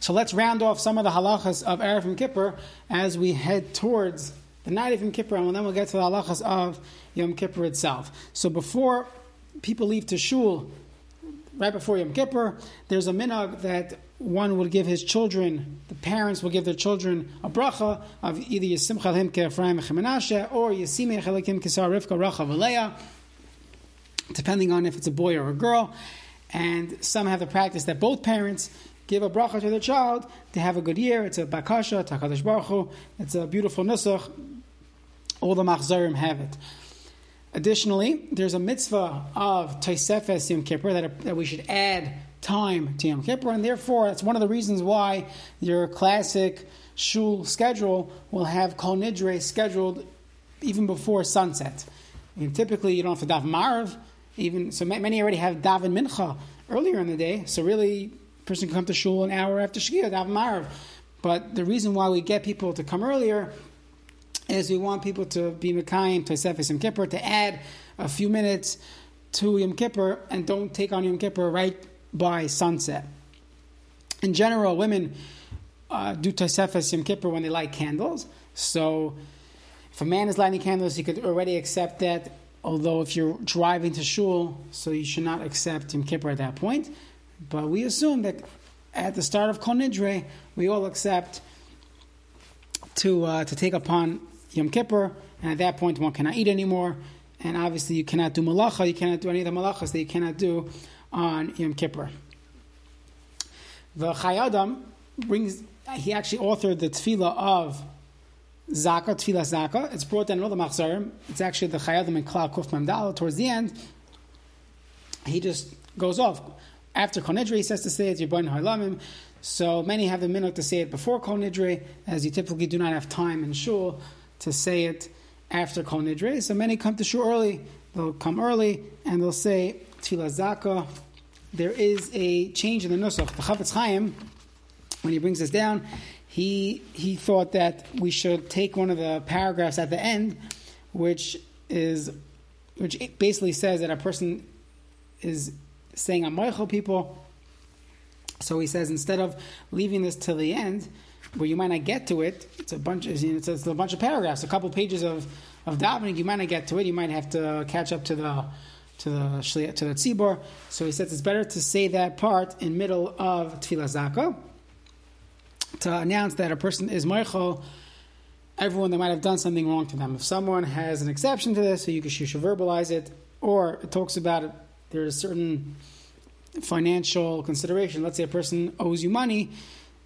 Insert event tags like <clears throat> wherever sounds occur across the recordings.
So let's round off some of the halachas of Erev Yom Kippur as we head towards the night of Yom Kippur, and then we'll get to the halachas of Yom Kippur itself. So before people leave to shul, right before Yom Kippur, there's a minhag that one would give his children, the parents will give their children a bracha of either Yisimcha Himke Ephraim Menashe or Yisimech Elikim Kisar Rivka Racha Valeya, depending on if it's a boy or a girl. And some have the practice that both parents give a bracha to their child to have a good year. It's a bakasha, takadash baruch Hu. It's a beautiful nusach. All the machzarim have it. Additionally, there's a mitzvah of Tosefes Yom Kippur that, that we should add time to Yom Kippur, and therefore that's one of the reasons why your classic shul schedule will have Kol Nidre scheduled even before sunset. Typically, you don't have to daven Marav, even so. Many already have daven Mincha earlier in the day, so really, person can come to shul an hour after Shkia, daven Marav. But the reason why we get people to come earlier is we want people to be Mekayim to Sefis Yom Kippur, to add a few minutes to Yom Kippur and don't take on Yom Kippur right by sunset. In general, women uh, do Tosefes Yom Kippur when they light candles. So if a man is lighting candles, he could already accept that. Although if you're driving to shul, so you should not accept Yom Kippur at that point. But we assume that at the start of Kol Nidre, we all accept to uh, to take upon Yom Kippur, and at that point one cannot eat anymore, and obviously you cannot do malacha, you cannot do any of the malachas that you cannot do on Yom Kippur. The Chayei Adam brings, he actually authored the tefillah of Zaka, tefillah Zaka. It's brought down in all the Machzarim. It's actually the Chayei Adam in Klal Kuf Mamdal. Towards the end, he just goes off. After Kol Nidre, he says to say it, Yibon Halamim. So many have the minute to say it before Kol Nidre, as you typically do not have time in Shul to say it after Kol Nidre. So many come to shul early. They'll come early and they'll say Tfilah Zaka. There is a change in the Nusach. The Chafetz Chaim, when he brings this down, he he thought that we should take one of the paragraphs at the end, which is which basically says that a person is saying Amoichel people. So he says instead of leaving this till the end, where you might not get to it. It's a bunch. Of, it's, it's a bunch of paragraphs, a couple pages of of davening. You might not get to it. You might have to catch up to the to the to the tzibor. So he says it's better to say that part in middle of tefillah zaka to announce that a person is moichel everyone that might have done something wrong to them. If someone has an exception to this, so you, should verbalize it, or it talks about it, there's a certain financial consideration. Let's say a person owes you money,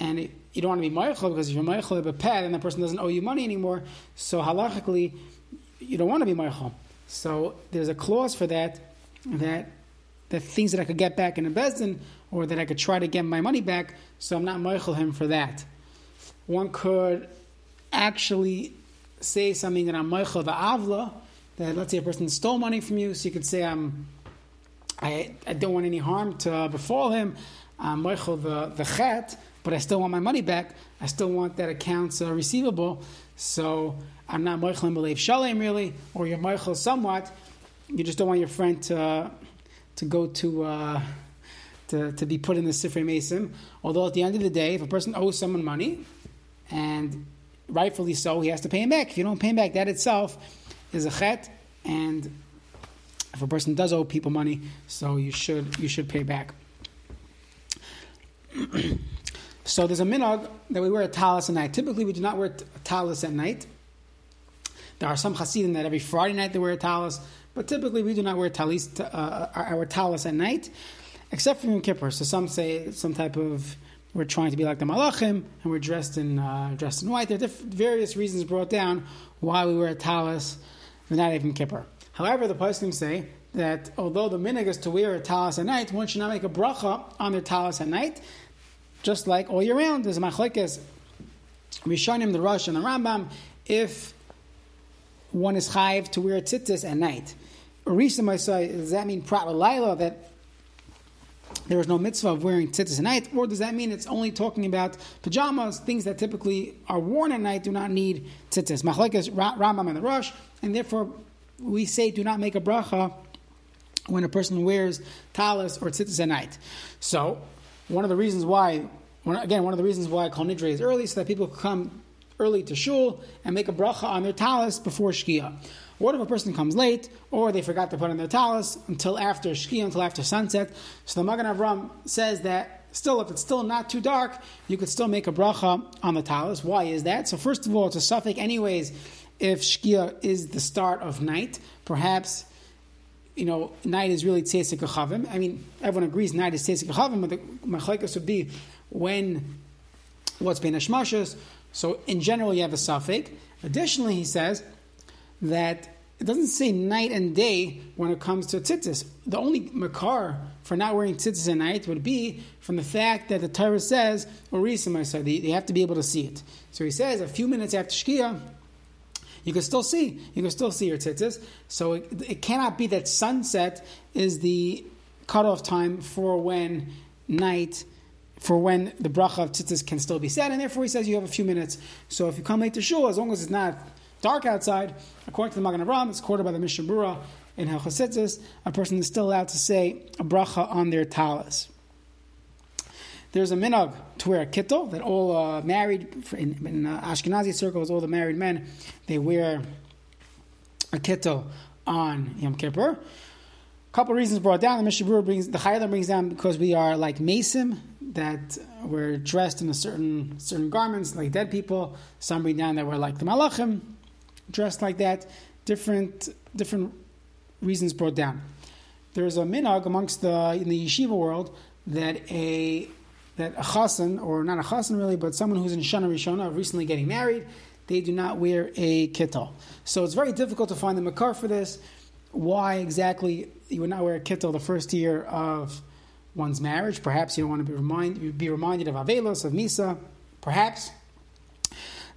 and it, you don't want to be Meichel because if you're Meichel a pet and the person doesn't owe you money anymore, so halachically, you don't want to be Meichel. So there's a clause for that, that the things that I could get back in a bezdin or that I could try to get my money back, so I'm not Meichel him for that. One could actually say something that I'm Meichel the Avla, that let's say a person stole money from you, so you could say I'm I, I don't want any harm to befall him. I'm Meichel the, the Chet, but I still want my money back. I still want that account uh, receivable. So I'm not Michael Moichel believe Shalem really, or you're Moichel somewhat. You just don't want your friend to, to go to, uh, to, to be put in the Sifrei Mason. Although at the end of the day, if a person owes someone money, and rightfully so, he has to pay him back. If you don't pay him back, that itself is a chet, and if a person does owe people money, so you should you should pay back. <clears throat> So there's a minog that we wear a talis at night. Typically, we do not wear a talis at night. There are some Hasidim that every Friday night they wear a talis, but typically we do not wear talis, uh, our talis at night, except for Yom Kippur. So some say some type of we're trying to be like the Malachim and we're dressed in uh, dressed in white. There are various reasons brought down why we wear a talis for not even Kippur. However, the Poskim say that although the minig is to wear a talis at night, one should not make a bracha on their talis at night just like all year round. There's a machlekes, Rishonim, the Rosh, and the Rambam, if one is chayiv to wear tzitzis at night. Say, does that mean prat laila that there is no mitzvah of wearing tzitzis at night, or does that mean it's only talking about pajamas, things that typically are worn at night do not need tzitzis? Machlekes, Rambam, and the Rosh, and therefore we say do not make a bracha when a person wears talis or tzitzis at night. So one of the reasons why again, one of the reasons why Kol Nidre is early, so that people come early to shul and make a bracha on their talis before Shkia. What if a person comes late, or they forgot to put on their talis until after Shkia, until after sunset? So the Magen Avram says that still, if it's still not too dark, you could still make a bracha on the talis. Why is that? So first of all, it's a suffix anyways if Shkia is the start of night. Perhaps you know, night is really Chavim. I mean, everyone agrees night is Chavim, but the Machlaikas would be when, what's been Ashmashas. So in general, you have a suffix. Additionally, he says that it doesn't say night and day when it comes to tzitzis. The only makar for not wearing tzitzis at night would be from the fact that the Torah says, or said, they have to be able to see it. So he says a few minutes after Shkia, you can still see. You can still see your tzitzis. So it, it cannot be that sunset is the cutoff time for when night, for when the bracha of tzitzis can still be said, and therefore he says you have a few minutes. So if you come late to shul, as long as it's not dark outside, according to the Magen Avram, it's quoted by the Mishnah Berurah in Hilchos a person is still allowed to say a bracha on their talis. There's a minog to wear a kittel that all uh, married in, in uh, Ashkenazi circles, all the married men, they wear a kittel on Yom Kippur. A couple reasons brought down. The Mishnah brings the Chayla brings down because we are like Mason that we're dressed in a certain certain garments like dead people. Some bring down that we're like the Malachim, dressed like that. Different different reasons brought down. There's a minog amongst the in the yeshiva world that a that a chassan, or not a chassan really, but someone who's in Shana Rishona, recently getting married, they do not wear a kittel. So it's very difficult to find the makar for this. Why exactly you would not wear a kittel the first year of one's marriage? Perhaps you don't want to be, remind, be reminded of Avelos, of Misa, perhaps.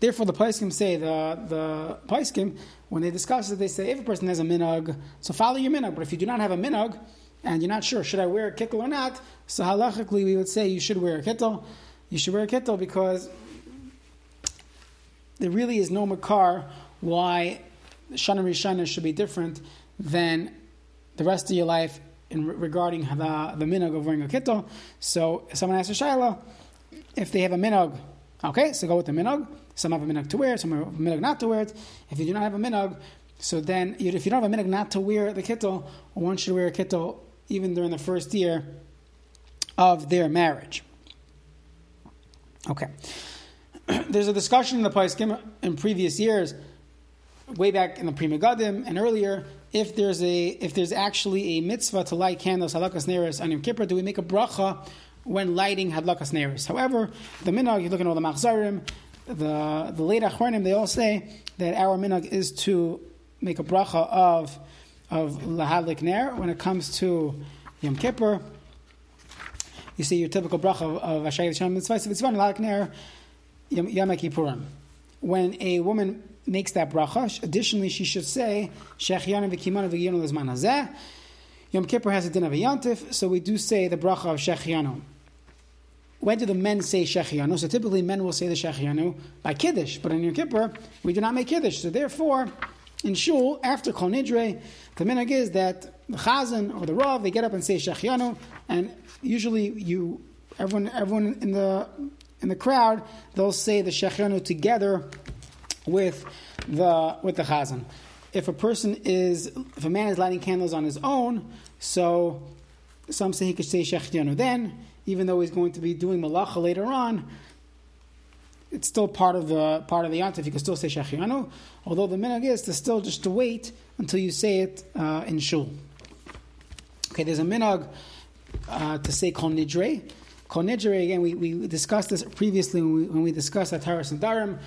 Therefore, the Paiskim say, the, the Paiskim, when they discuss it, they say, if a person has a minog, so follow your minog. But if you do not have a minog, and you're not sure, should I wear a kittel or not? So halachically, we would say you should wear a kittel. You should wear a kittel because there really is no makar why Shana Rishana should be different than the rest of your life in regarding the, the minog of wearing a kittel. So if someone asks a shaila, if they have a minog, okay, so go with the minog. Some have a minog to wear, some have a minog not to wear it. If you do not have a minog, so then if you don't have a minog not to wear the kittel, one should wear a kittel even during the first year of their marriage. Okay. <clears throat> There's a discussion in the Paiskim in previous years, way back in the Pri Megadim and earlier, if there's a if there's actually a mitzvah to light candles halakas neris on Yom Kippur, do we make a bracha when lighting hadlakas neris? However, the minhag, you look at all the machzarim, the the late achronim, they all say that our minhag is to make a bracha of of Lahadlik Ner. When it comes to Yom Kippur, you see your typical bracha of, of Ashayat Shem Mitzvah, Mitzvah, Lahadlik Ner, Yom Kippurim. When a woman makes that bracha, additionally she should say, Shechianu v'kimanu v'giyanu l'zman hazeh. Yom Kippur has a din of a yantif, so we do say the bracha of Shechianu. When do the men say Shechianu? So typically men will say the Shechianu by Kiddush, but in Yom Kippur we do not make Kiddush. So therefore, in Shul, after Kol Nidre, the minhag is that the Chazan or the Rav, they get up and say Shechianu, and usually you, everyone, everyone in the in the crowd, they'll say the Shechianu together with the with the Chazan. If a person is, if a man is lighting candles on his own, so some say he could say Shechianu then, even though he's going to be doing malacha later on, it's still part of the part of the yontif. You can still say shechianu, although the minhag is to still just to wait until you say it uh, in shul. Okay, there's a minhag uh, to say kol nidre. Kol nidre again. We, we discussed this previously when we, when we discussed Ataras and Darim.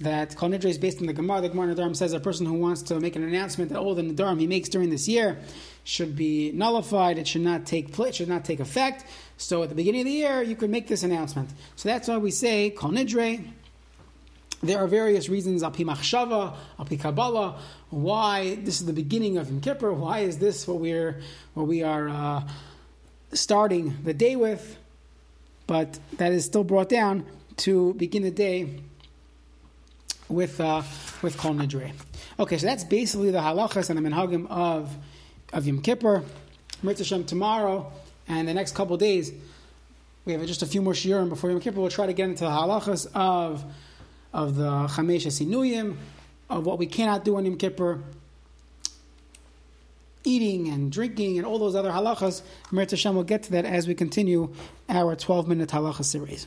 That kol nidre is based on the Gemara. The Gemara Darim says a person who wants to make an announcement that all the Nadarim he makes during this year should be nullified. It should not take place. Should not take effect. So at the beginning of the year, you could make this announcement. So that's why we say kol nidre. There are various reasons, Api Machshava, Api Kabbalah, why this is the beginning of Yom Kippur. Why is this what we're what we are uh, starting the day with? But that is still brought down to begin the day with uh, with Kol Nidre. Okay, so that's basically the halachas and the minhagim of of Yom Kippur. Mitzvah tomorrow and the next couple days We have just a few more shiurim before Yom Kippur. We'll try to get into the halachas of of the chamesh sinuyim, of what we cannot do on Yom Kippur, eating and drinking and all those other halachas. Merit Hashem will get to that as we continue our 12 minute halacha series.